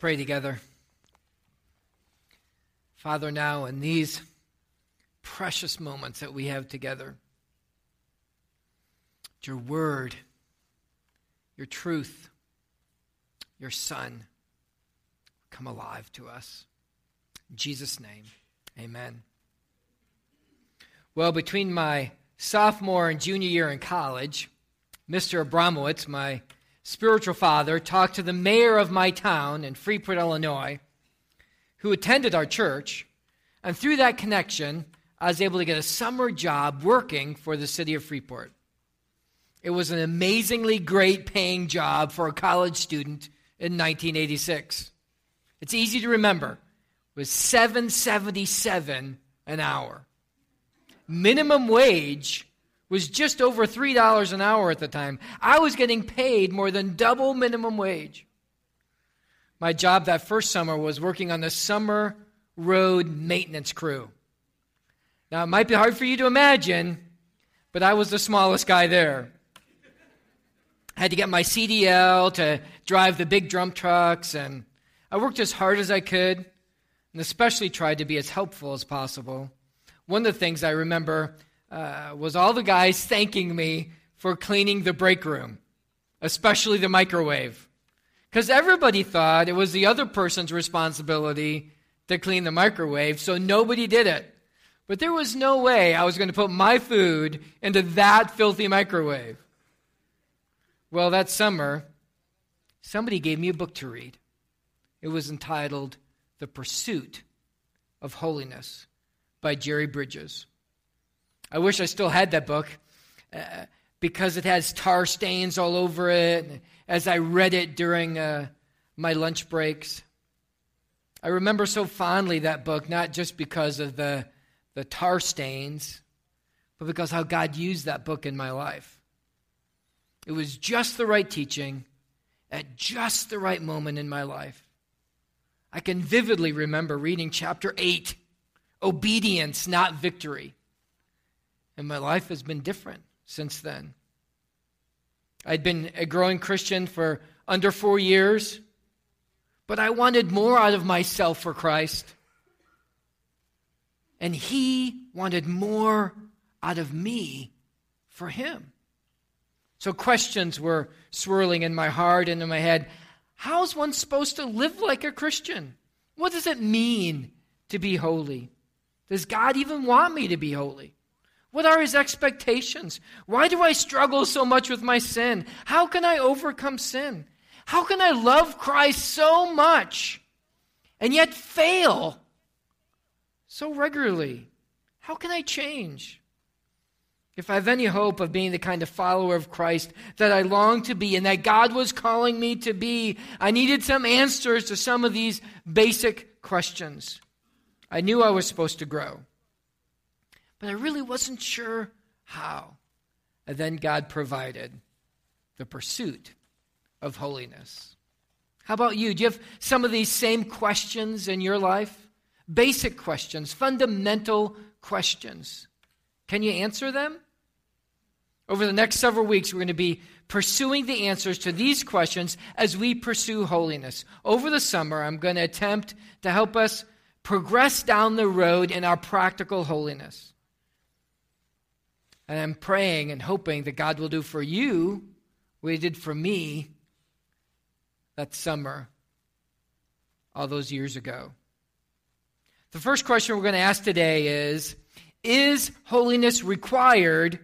pray together. Father, now in these precious moments that we have together, your word, your truth, your Son come alive to us. In Jesus' name, amen. Well, between my sophomore and junior year in college, Mr. Abramowitz, my spiritual father, talked to the mayor of my town in Freeport, Illinois, who attended our church. And through that connection, I was able to get a summer job working for the city of Freeport. It was an amazingly great paying job for a college student in 1986. It's easy to remember. It was 777 an hour. Minimum wage was just over $3 an hour at the time. I was getting paid more than double minimum wage. My job that first summer was working on the summer road maintenance crew. Now, it might be hard for you to imagine, but I was the smallest guy there. I had to get my CDL to drive the big drum trucks, and I worked as hard as I could, and especially tried to be as helpful as possible. One of the things I remember uh, was all the guys thanking me for cleaning the break room, especially the microwave. Because everybody thought it was the other person's responsibility to clean the microwave, so nobody did it. But there was no way I was going to put my food into that filthy microwave. Well, that summer, somebody gave me a book to read. It was entitled The Pursuit of Holiness by Jerry Bridges. I wish I still had that book uh, because it has tar stains all over it as I read it during uh, my lunch breaks. I remember so fondly that book, not just because of the, the tar stains, but because how God used that book in my life. It was just the right teaching at just the right moment in my life. I can vividly remember reading chapter 8 Obedience, not victory. And my life has been different since then. I'd been a growing Christian for under four years, but I wanted more out of myself for Christ. And He wanted more out of me for Him. So questions were swirling in my heart and in my head. How's one supposed to live like a Christian? What does it mean to be holy? Does God even want me to be holy? What are his expectations? Why do I struggle so much with my sin? How can I overcome sin? How can I love Christ so much and yet fail so regularly? How can I change? If I have any hope of being the kind of follower of Christ that I long to be and that God was calling me to be, I needed some answers to some of these basic questions. I knew I was supposed to grow but I really wasn't sure how. And then God provided the pursuit of holiness. How about you? Do you have some of these same questions in your life? Basic questions, fundamental questions. Can you answer them? Over the next several weeks, we're going to be pursuing the answers to these questions as we pursue holiness. Over the summer, I'm going to attempt to help us progress down the road in our practical holiness. And I'm praying and hoping that God will do for you what He did for me that summer, all those years ago. The first question we're going to ask today is Is holiness required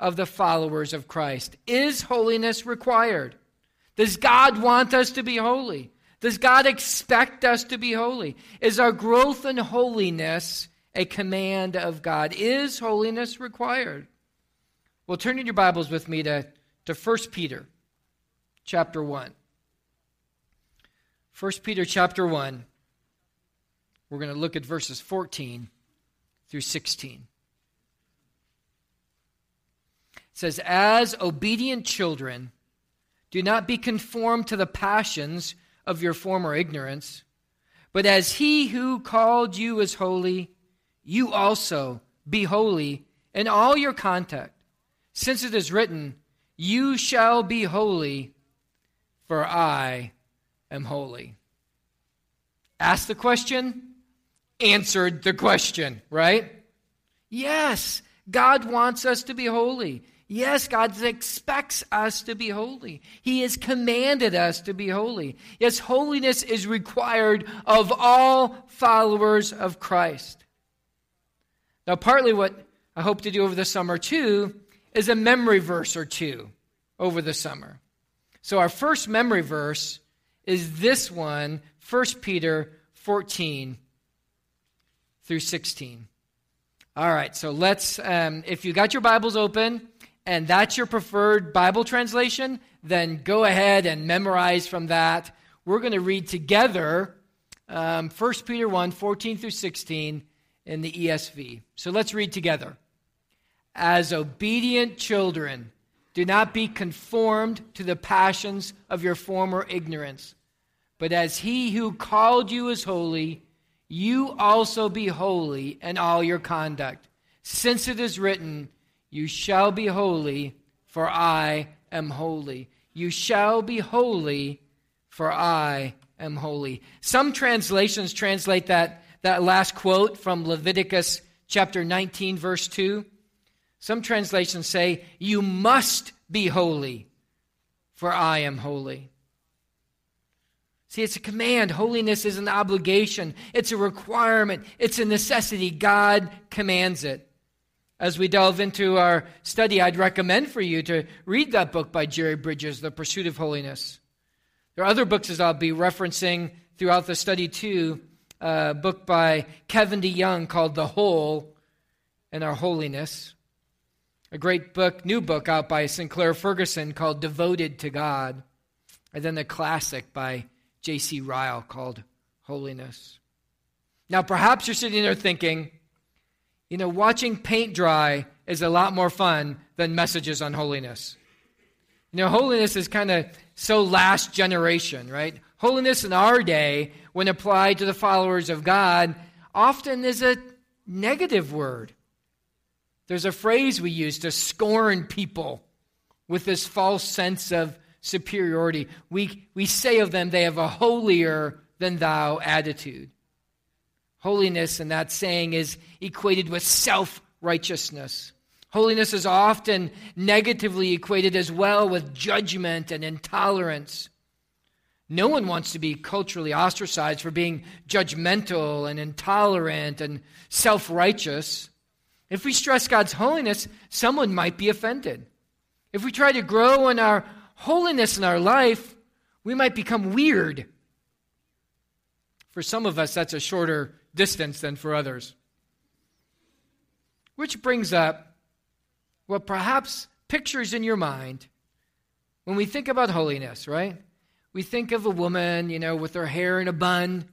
of the followers of Christ? Is holiness required? Does God want us to be holy? Does God expect us to be holy? Is our growth in holiness a command of God. Is holiness required? Well, turn in your Bibles with me to, to 1 Peter chapter 1. 1 Peter chapter 1. We're going to look at verses 14 through 16. It says, As obedient children, do not be conformed to the passions of your former ignorance, but as he who called you is holy, you also be holy in all your contact, since it is written, You shall be holy, for I am holy. asked the question, answered the question, right? Yes, God wants us to be holy. Yes, God expects us to be holy. He has commanded us to be holy. Yes, holiness is required of all followers of Christ. Now, partly what I hope to do over the summer, too, is a memory verse or two over the summer. So, our first memory verse is this one, 1 Peter 14 through 16. All right, so let's, um, if you got your Bibles open, and that's your preferred Bible translation, then go ahead and memorize from that. We're going to read together um, 1 Peter 1 14 through 16 in the ESV. So let's read together. As obedient children, do not be conformed to the passions of your former ignorance, but as he who called you is holy, you also be holy in all your conduct, since it is written, you shall be holy, for I am holy. You shall be holy, for I am holy. Some translations translate that, that last quote from Leviticus chapter 19, verse 2. Some translations say, You must be holy, for I am holy. See, it's a command. Holiness is an obligation, it's a requirement, it's a necessity. God commands it. As we delve into our study, I'd recommend for you to read that book by Jerry Bridges, The Pursuit of Holiness. There are other books as I'll be referencing throughout the study too. A book by Kevin DeYoung called The Hole in Our Holiness. A great book, new book out by Sinclair Ferguson called Devoted to God. And then a classic by J.C. Ryle called Holiness. Now, perhaps you're sitting there thinking, you know, watching paint dry is a lot more fun than messages on holiness. You know, holiness is kind of so last generation, right? Holiness in our day, when applied to the followers of God, often is a negative word. There's a phrase we use to scorn people with this false sense of superiority. We, we say of them they have a holier than thou attitude. Holiness in that saying is equated with self righteousness. Holiness is often negatively equated as well with judgment and intolerance. No one wants to be culturally ostracized for being judgmental and intolerant and self righteous. If we stress God's holiness, someone might be offended. If we try to grow in our holiness in our life, we might become weird. For some of us, that's a shorter distance than for others. Which brings up what perhaps pictures in your mind when we think about holiness, right? We think of a woman, you know, with her hair in a bun,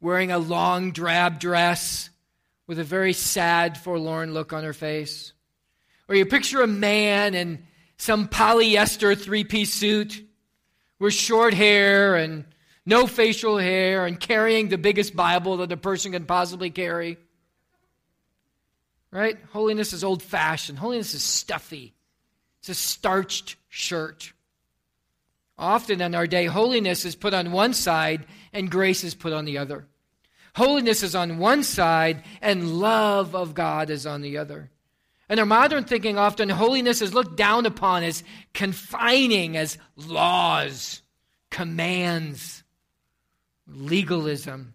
wearing a long drab dress with a very sad, forlorn look on her face. Or you picture a man in some polyester three piece suit with short hair and no facial hair, and carrying the biggest Bible that a person can possibly carry. Right? Holiness is old fashioned, holiness is stuffy, it's a starched shirt. Often in our day, holiness is put on one side and grace is put on the other. Holiness is on one side and love of God is on the other. In our modern thinking, often holiness is looked down upon as confining, as laws, commands legalism.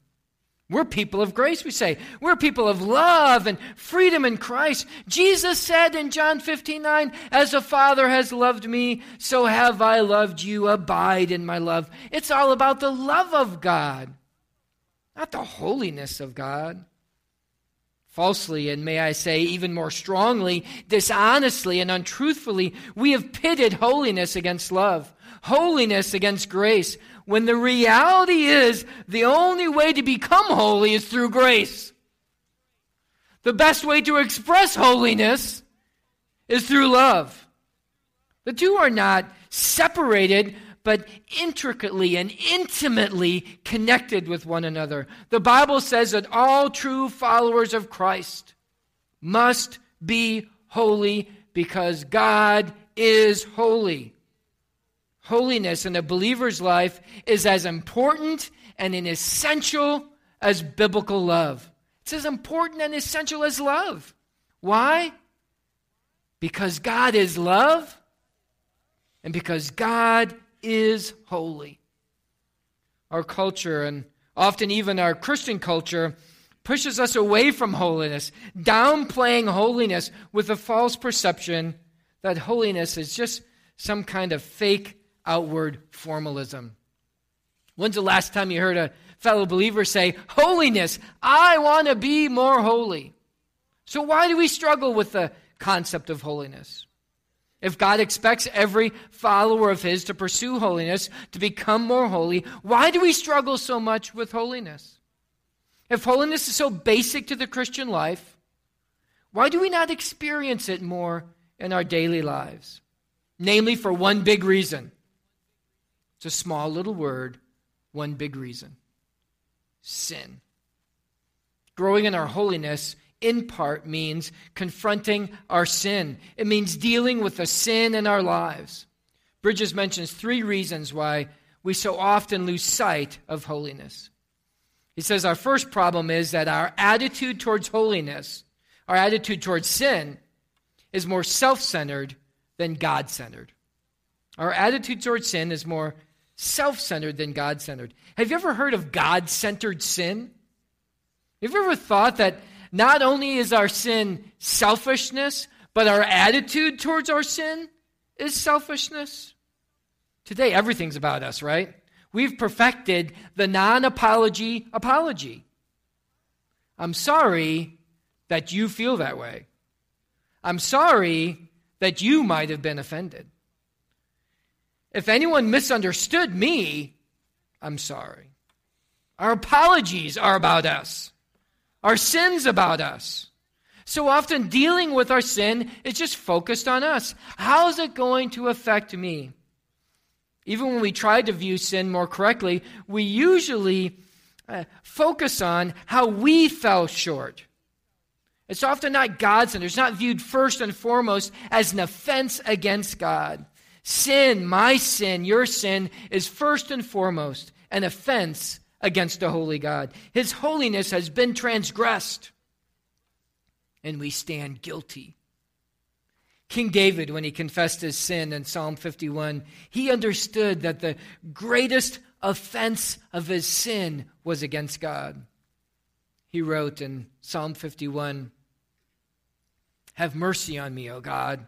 We're people of grace, we say. We're people of love and freedom in Christ. Jesus said in John 15 9, As the Father has loved me, so have I loved you. Abide in my love. It's all about the love of God, not the holiness of God. Falsely, and may I say even more strongly, dishonestly and untruthfully, we have pitted holiness against love, holiness against grace, when the reality is the only way to become holy is through grace. The best way to express holiness is through love. The two are not separated, but intricately and intimately connected with one another. The Bible says that all true followers of Christ must be holy because God is holy. Holiness in a believer's life is as important and as essential as biblical love. It's as important and essential as love. Why? Because God is love and because God is holy. Our culture, and often even our Christian culture, pushes us away from holiness, downplaying holiness with a false perception that holiness is just some kind of fake outward formalism. When's the last time you heard a fellow believer say, Holiness, I want to be more holy? So, why do we struggle with the concept of holiness? If God expects every follower of His to pursue holiness, to become more holy, why do we struggle so much with holiness? If holiness is so basic to the Christian life, why do we not experience it more in our daily lives? Namely, for one big reason. It's a small little word, one big reason sin. Growing in our holiness in part means confronting our sin. It means dealing with the sin in our lives. Bridges mentions three reasons why we so often lose sight of holiness. He says our first problem is that our attitude towards holiness, our attitude towards sin, is more self centered than God centered. Our attitude towards sin is more self centered than God centered. Have you ever heard of God centered sin? Have you ever thought that not only is our sin selfishness, but our attitude towards our sin is selfishness. Today, everything's about us, right? We've perfected the non apology apology. I'm sorry that you feel that way. I'm sorry that you might have been offended. If anyone misunderstood me, I'm sorry. Our apologies are about us our sins are about us. So often, dealing with our sin is just focused on us. How is it going to affect me? Even when we try to view sin more correctly, we usually uh, focus on how we fell short. It's often not God's sin. It's not viewed first and foremost as an offense against God. Sin, my sin, your sin, is first and foremost an offense against a holy God. His holiness has been transgressed, and we stand guilty. King David, when he confessed his sin in Psalm 51, he understood that the greatest offense of his sin was against God. He wrote in Psalm 51 Have mercy on me, O God,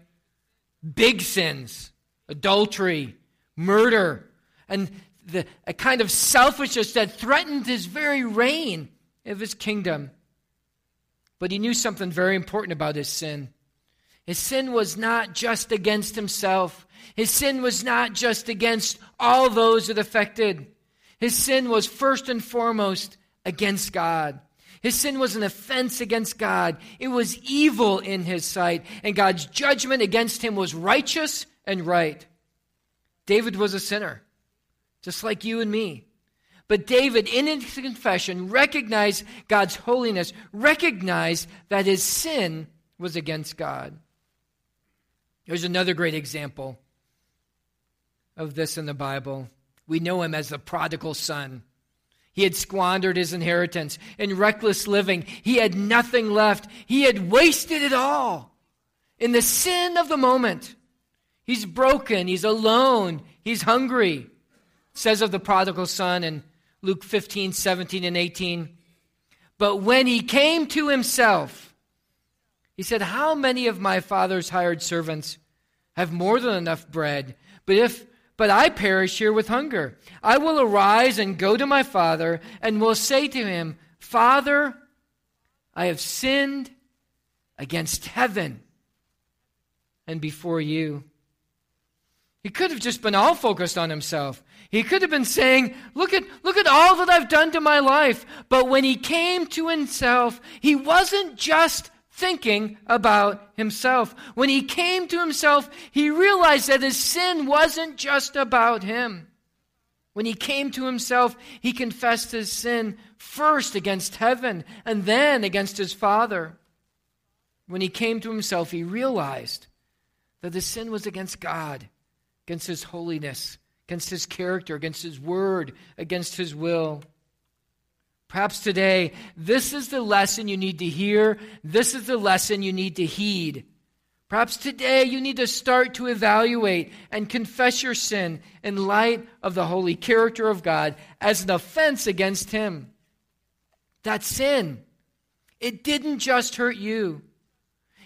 Big sins, adultery, murder. And the, a kind of selfishness that threatened his very reign of his kingdom. But he knew something very important about his sin. His sin was not just against himself. His sin was not just against all those it affected. His sin was first and foremost against God. His sin was an offense against God. It was evil in his sight, and God's judgment against him was righteous and right. David was a sinner just like you and me. But David, in his confession, recognized God's holiness, recognized that his sin was against God. There's another great example of this in the Bible. We know him as the prodigal son. He had squandered his inheritance in reckless living. He had nothing left. He had wasted it all in the sin of the moment. He's broken. He's alone. He's hungry says of the prodigal son in Luke 15, 17, and 18. But when he came to himself, he said, How many of my father's hired servants have more than enough bread? But if but I perish here with hunger. I will arise and go to my father, and will say to him, Father, I have sinned against heaven and before you. He could have just been all focused on himself. He could have been saying, look at, look at all that I've done to my life. But when he came to himself, he wasn't just thinking about himself. When he came to himself, he realized that his sin wasn't just about him. When he came to himself, he confessed his sin first against heaven and then against his Father. When he came to himself, he realized that the sin was against God against his holiness, against his character, against his word, against his will. Perhaps today, this is the lesson you need to hear. This is the lesson you need to heed. Perhaps today you need to start to evaluate and confess your sin in light of the holy character of God as an offense against Him. That sin, it didn't just hurt you,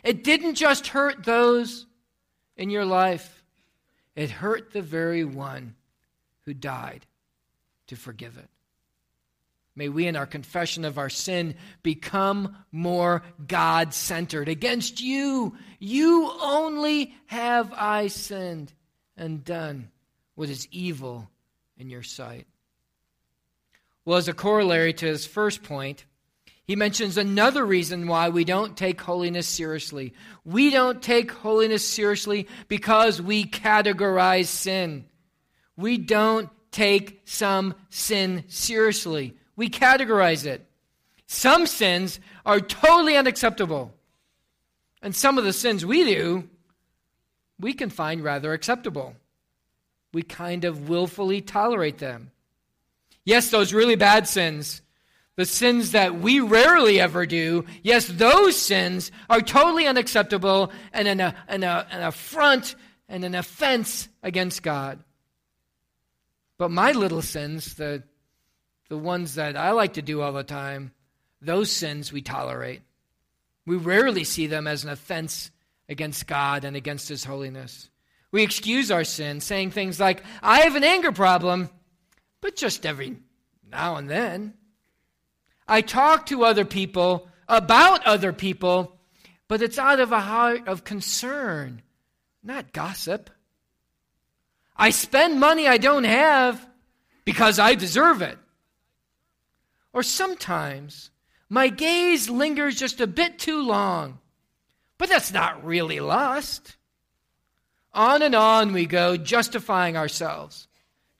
it didn't just hurt those in your life. It hurt the very one who died to forgive it. May we, in our confession of our sin, become more God centered. Against you, you only have I sinned and done what is evil in your sight. Well, as a corollary to his first point, he mentions another reason why we don't take holiness seriously. We don't take holiness seriously because we categorize sin. We don't take some sin seriously. We categorize it. Some sins are totally unacceptable. And some of the sins we do, we can find rather acceptable. We kind of willfully tolerate them. Yes, those really bad sins the sins that we rarely ever do, yes, those sins are totally unacceptable and an, an, an affront and an offense against God. But my little sins, the, the ones that I like to do all the time, those sins we tolerate. We rarely see them as an offense against God and against His holiness. We excuse our sin, saying things like, I have an anger problem, but just every now and then. I talk to other people about other people, but it's out of a heart of concern, not gossip. I spend money I don't have because I deserve it. Or sometimes my gaze lingers just a bit too long, but that's not really lust. On and on we go, justifying ourselves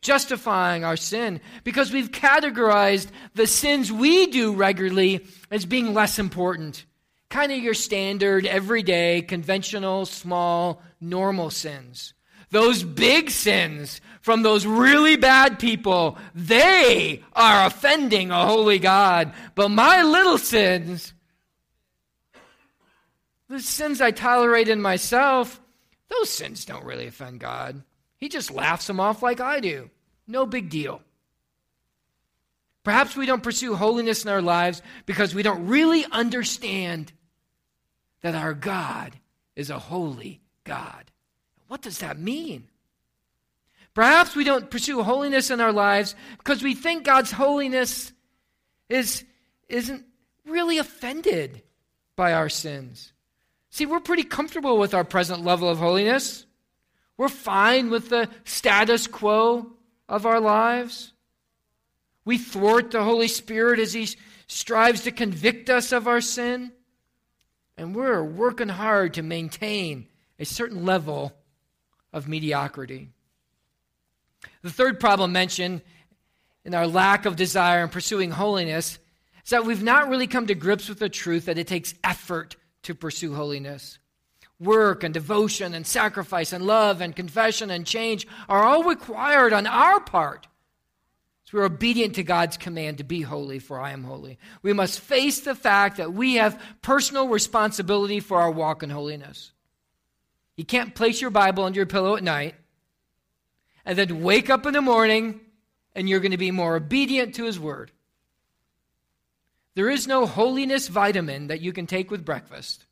justifying our sin because we've categorized the sins we do regularly as being less important. Kind of your standard, everyday, conventional, small, normal sins. Those big sins from those really bad people, they are offending a holy God. But my little sins, the sins I tolerate in myself, those sins don't really offend God. He just laughs them off like I do. No big deal. Perhaps we don't pursue holiness in our lives because we don't really understand that our God is a holy God. What does that mean? Perhaps we don't pursue holiness in our lives because we think God's holiness is, isn't really offended by our sins. See, we're pretty comfortable with our present level of holiness. We're fine with the status quo of our lives. We thwart the Holy Spirit as He strives to convict us of our sin. And we're working hard to maintain a certain level of mediocrity. The third problem mentioned in our lack of desire in pursuing holiness is that we've not really come to grips with the truth that it takes effort to pursue holiness work and devotion and sacrifice and love and confession and change are all required on our part. So we're obedient to God's command to be holy, for I am holy. We must face the fact that we have personal responsibility for our walk in holiness. You can't place your Bible under your pillow at night and then wake up in the morning and you're going to be more obedient to His word. There is no holiness vitamin that you can take with breakfast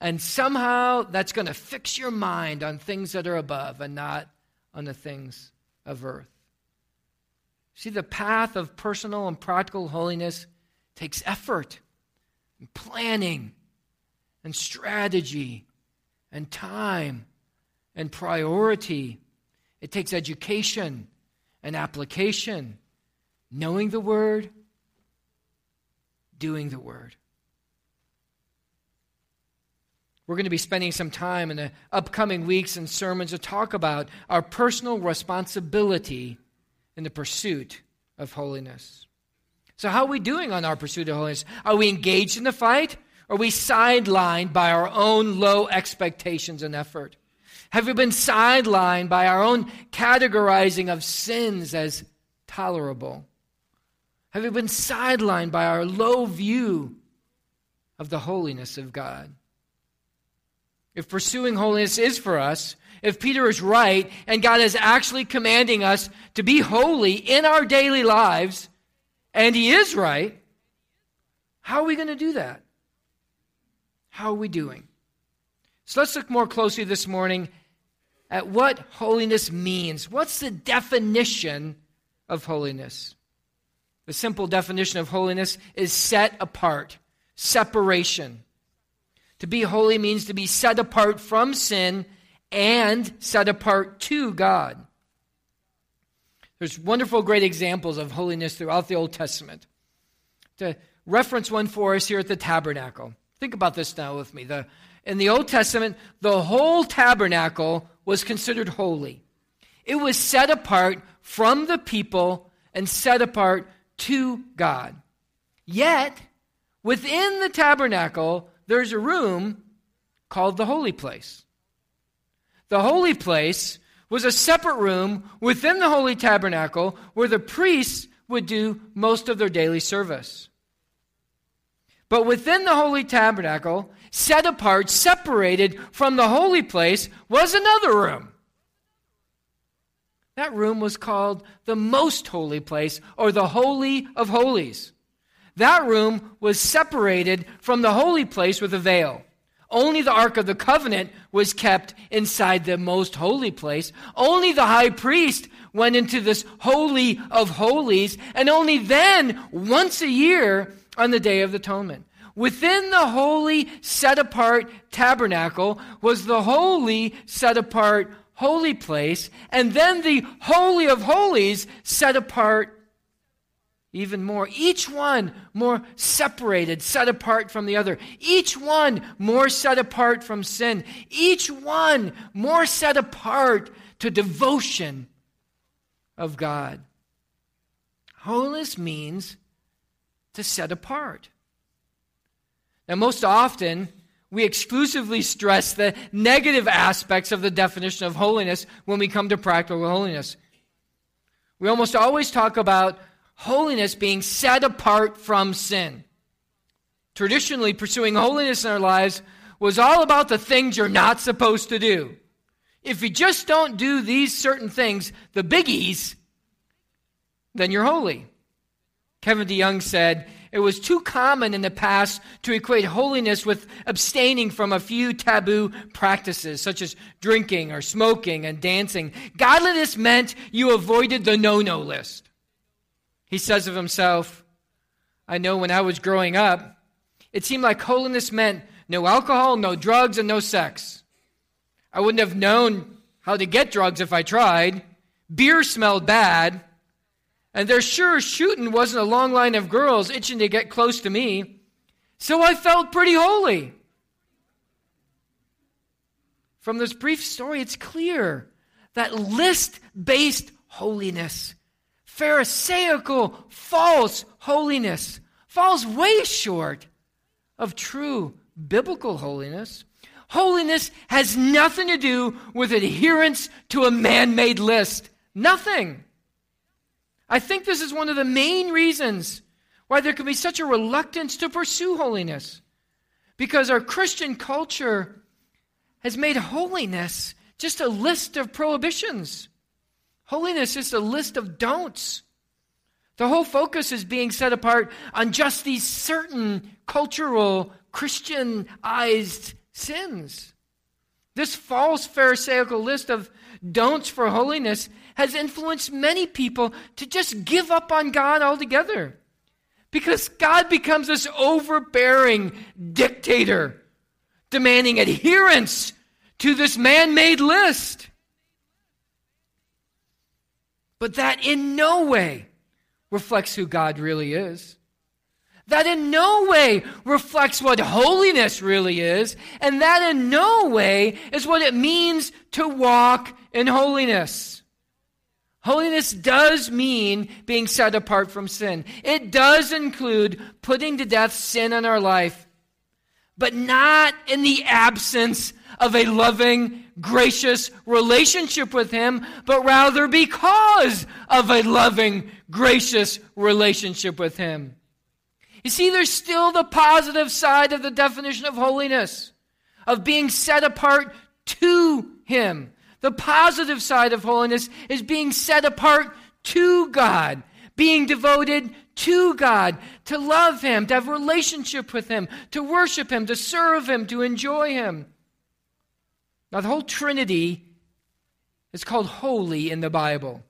and somehow that's going to fix your mind on things that are above and not on the things of earth. See, the path of personal and practical holiness takes effort and planning and strategy and time and priority. It takes education and application, knowing the Word, doing the Word. We're going to be spending some time in the upcoming weeks and sermons to talk about our personal responsibility in the pursuit of holiness. So, how are we doing on our pursuit of holiness? Are we engaged in the fight? Are we sidelined by our own low expectations and effort? Have we been sidelined by our own categorizing of sins as tolerable? Have we been sidelined by our low view of the holiness of God? If pursuing holiness is for us, if Peter is right and God is actually commanding us to be holy in our daily lives, and he is right, how are we going to do that? How are we doing? So let's look more closely this morning at what holiness means. What's the definition of holiness? The simple definition of holiness is set apart, separation. To be holy means to be set apart from sin and set apart to God. There's wonderful, great examples of holiness throughout the Old Testament. To reference one for us here at the tabernacle. Think about this now with me. The, in the Old Testament, the whole tabernacle was considered holy. It was set apart from the people and set apart to God. Yet, within the tabernacle, there's a room called the holy place. The holy place was a separate room within the holy tabernacle where the priests would do most of their daily service. But within the holy tabernacle, set apart, separated from the holy place, was another room. That room was called the most holy place or the Holy of Holies. That room was separated from the holy place with a veil. Only the Ark of the Covenant was kept inside the most holy place. Only the high priest went into this Holy of Holies, and only then, once a year, on the Day of Atonement. Within the holy, set apart tabernacle was the holy, set apart holy place, and then the Holy of Holies set apart even more. Each one more separated, set apart from the other. Each one more set apart from sin. Each one more set apart to devotion of God. Holiness means to set apart. Now, most often, we exclusively stress the negative aspects of the definition of holiness when we come to practical holiness. We almost always talk about holiness being set apart from sin. Traditionally, pursuing holiness in our lives was all about the things you're not supposed to do. If you just don't do these certain things, the biggies, then you're holy. Kevin DeYoung said, It was too common in the past to equate holiness with abstaining from a few taboo practices, such as drinking or smoking and dancing. Godliness meant you avoided the no no list. He says of himself, I know when I was growing up, it seemed like holiness meant no alcohol, no drugs, and no sex. I wouldn't have known how to get drugs if I tried. Beer smelled bad. And there sure shooting wasn't a long line of girls itching to get close to me. So I felt pretty holy. From this brief story, it's clear that list based holiness Pharisaical, false holiness falls way short of true biblical holiness. Holiness has nothing to do with adherence to a man made list. Nothing. I think this is one of the main reasons why there can be such a reluctance to pursue holiness. Because our Christian culture has made holiness just a list of prohibitions. Holiness is a list of don'ts. The whole focus is being set apart on just these certain cultural, Christianized sins. This false Pharisaical list of don'ts for holiness has influenced many people to just give up on God altogether. Because God becomes this overbearing dictator, demanding adherence to this man made list. But that in no way reflects who God really is. That in no way reflects what holiness really is, and that in no way is what it means to walk in holiness. Holiness does mean being set apart from sin. It does include putting to death sin in our life, but not in the absence of a loving, gracious relationship with Him, but rather because of a loving, gracious relationship with Him. You see, there's still the positive side of the definition of holiness, of being set apart to Him. The positive side of holiness is being set apart to God, being devoted to God, to love Him, to have a relationship with Him, to worship Him, to serve Him, to enjoy Him. Now, the whole Trinity is called holy in the Bible.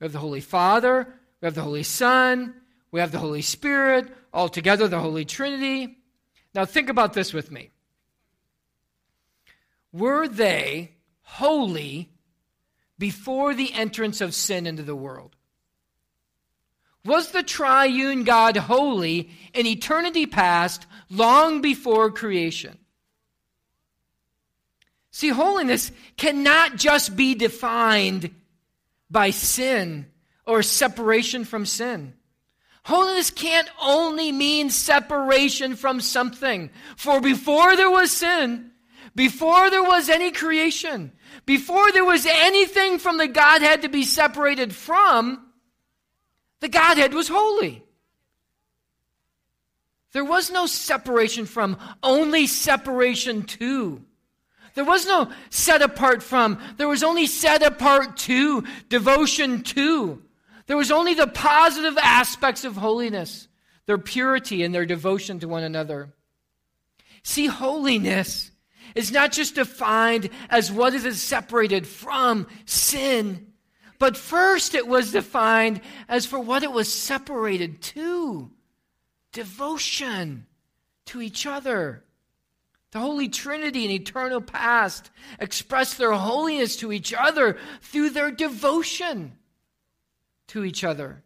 We have the Holy Father, we have the Holy Son, we have the Holy Spirit, altogether the Holy Trinity. Now, think about this with me. Were they holy before the entrance of sin into the world? Was the triune God holy in eternity past, long before creation? See, holiness cannot just be defined by sin or separation from sin. Holiness can't only mean separation from something. For before there was sin, before there was any creation, before there was anything from the Godhead to be separated from, the Godhead was holy. There was no separation from, only separation to. There was no set apart from. There was only set apart to, devotion to. There was only the positive aspects of holiness, their purity and their devotion to one another. See, holiness is not just defined as what is separated from sin, but first it was defined as for what it was separated to devotion to each other. The Holy Trinity and eternal past express their holiness to each other through their devotion to each other.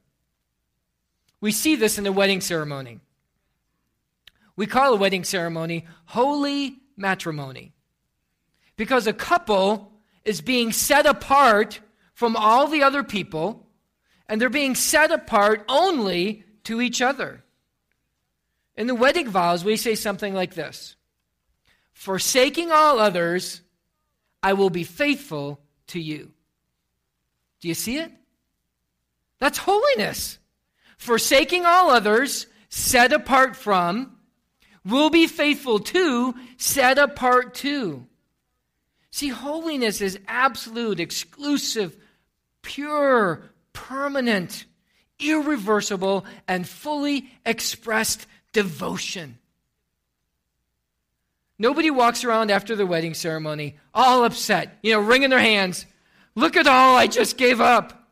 We see this in the wedding ceremony. We call a wedding ceremony holy matrimony because a couple is being set apart from all the other people and they're being set apart only to each other. In the wedding vows, we say something like this Forsaking all others, I will be faithful to you. Do you see it? That's holiness. Forsaking all others, set apart from, will be faithful to, set apart to. See, holiness is absolute, exclusive, pure, permanent, irreversible, and fully expressed devotion. Nobody walks around after the wedding ceremony all upset, you know, wringing their hands. Look at all I just gave up.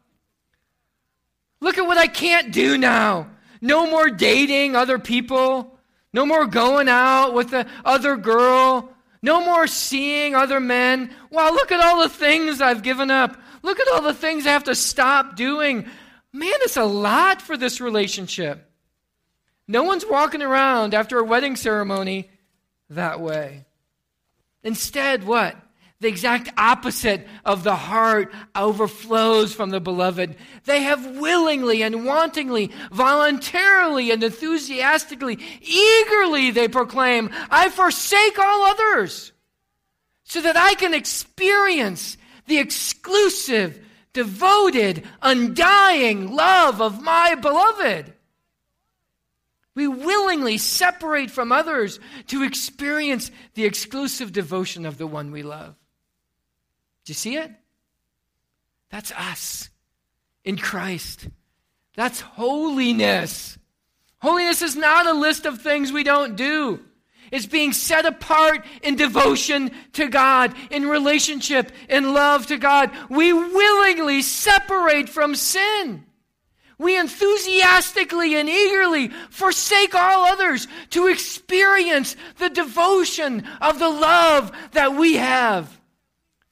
Look at what I can't do now. No more dating other people. No more going out with the other girl. No more seeing other men. Wow, look at all the things I've given up. Look at all the things I have to stop doing. Man, it's a lot for this relationship. No one's walking around after a wedding ceremony that way. Instead, what? The exact opposite of the heart overflows from the beloved. They have willingly and wantingly, voluntarily and enthusiastically, eagerly they proclaim, I forsake all others so that I can experience the exclusive, devoted, undying love of my beloved. We willingly separate from others to experience the exclusive devotion of the one we love. Do you see it? That's us in Christ. That's holiness. Holiness is not a list of things we don't do. It's being set apart in devotion to God, in relationship, in love to God. We willingly separate from sin. We enthusiastically and eagerly forsake all others to experience the devotion of the love that we have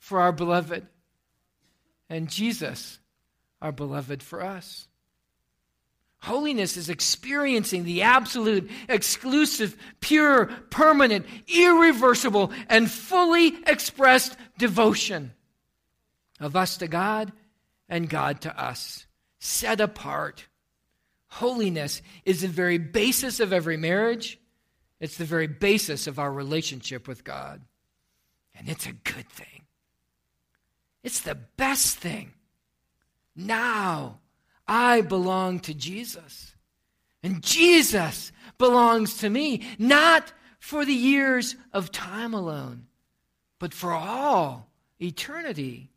for our beloved, and Jesus, our beloved, for us. Holiness is experiencing the absolute, exclusive, pure, permanent, irreversible, and fully expressed devotion of us to God and God to us, set apart. Holiness is the very basis of every marriage. It's the very basis of our relationship with God. And it's a good thing. It's the best thing. Now, I belong to Jesus. And Jesus belongs to me, not for the years of time alone, but for all eternity.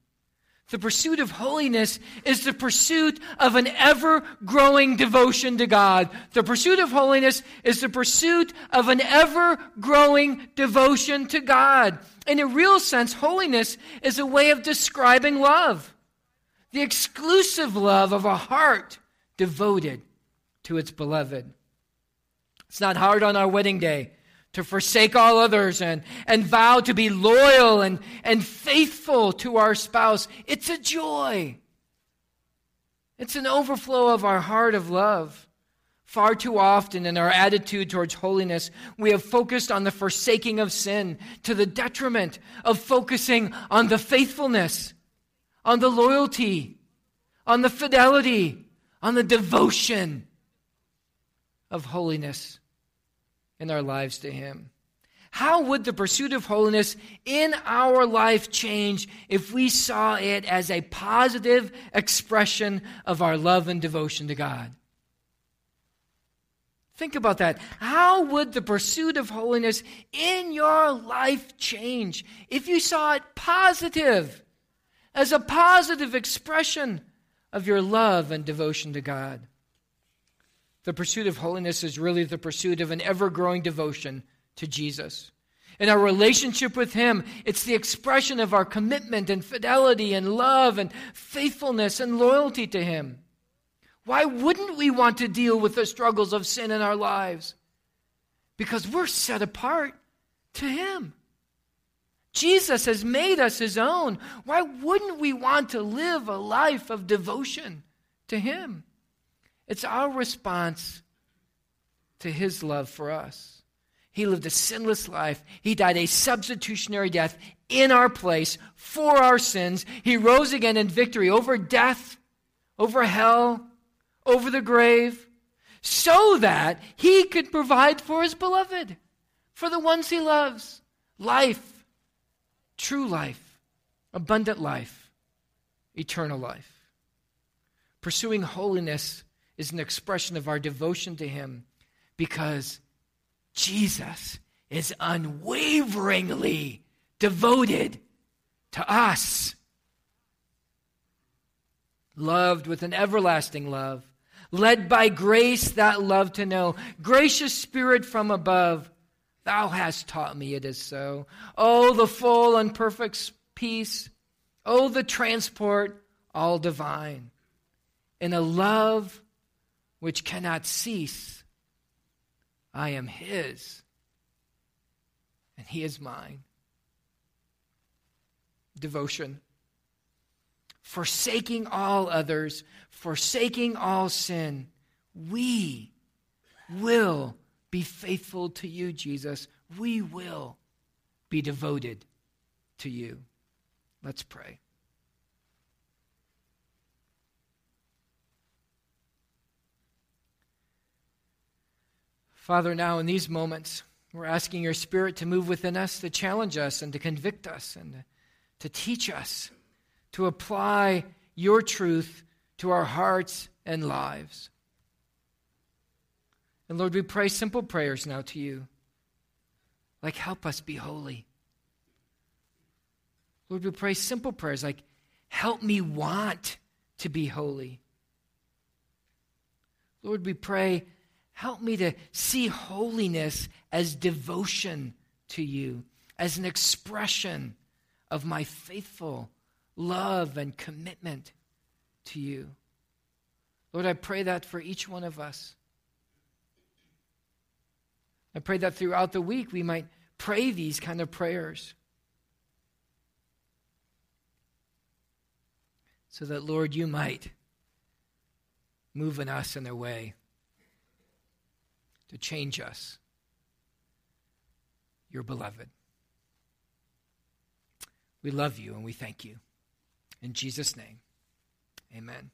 The pursuit of holiness is the pursuit of an ever growing devotion to God. The pursuit of holiness is the pursuit of an ever growing devotion to God. In a real sense, holiness is a way of describing love the exclusive love of a heart devoted to its beloved. It's not hard on our wedding day to forsake all others and, and vow to be loyal and, and faithful to our spouse. It's a joy. It's an overflow of our heart of love. Far too often in our attitude towards holiness, we have focused on the forsaking of sin to the detriment of focusing on the faithfulness on the loyalty, on the fidelity, on the devotion of holiness in our lives to Him. How would the pursuit of holiness in our life change if we saw it as a positive expression of our love and devotion to God? Think about that. How would the pursuit of holiness in your life change if you saw it positive? as a positive expression of your love and devotion to God. The pursuit of holiness is really the pursuit of an ever growing devotion to Jesus. In our relationship with Him, it's the expression of our commitment and fidelity and love and faithfulness and loyalty to Him. Why wouldn't we want to deal with the struggles of sin in our lives? Because we're set apart to Him. Jesus has made us his own. Why wouldn't we want to live a life of devotion to him? It's our response to his love for us. He lived a sinless life. He died a substitutionary death in our place for our sins. He rose again in victory over death, over hell, over the grave, so that he could provide for his beloved, for the ones he loves, life true life, abundant life, eternal life. Pursuing holiness is an expression of our devotion to Him because Jesus is unwaveringly devoted to us. Loved with an everlasting love, led by grace that love to know, gracious Spirit from above Thou hast taught me it is so. Oh, the full and perfect peace. Oh, the transport, all divine. In a love which cannot cease, I am His, and He is mine. Devotion. Forsaking all others, forsaking all sin, we will be faithful to you, Jesus. We will be devoted to you. Let's pray. Father, now in these moments, we're asking your Spirit to move within us, to challenge us, and to convict us, and to teach us, to apply your truth to our hearts and lives. And Lord, we pray simple prayers now to you, like, help us be holy. Lord, we pray simple prayers like, help me want to be holy. Lord, we pray, help me to see holiness as devotion to you, as an expression of my faithful love and commitment to you. Lord, I pray that for each one of us. I pray that throughout the week we might pray these kind of prayers. so that, Lord, you might move in us in a way to change us, your beloved. We love you and we thank you. In Jesus' name, amen.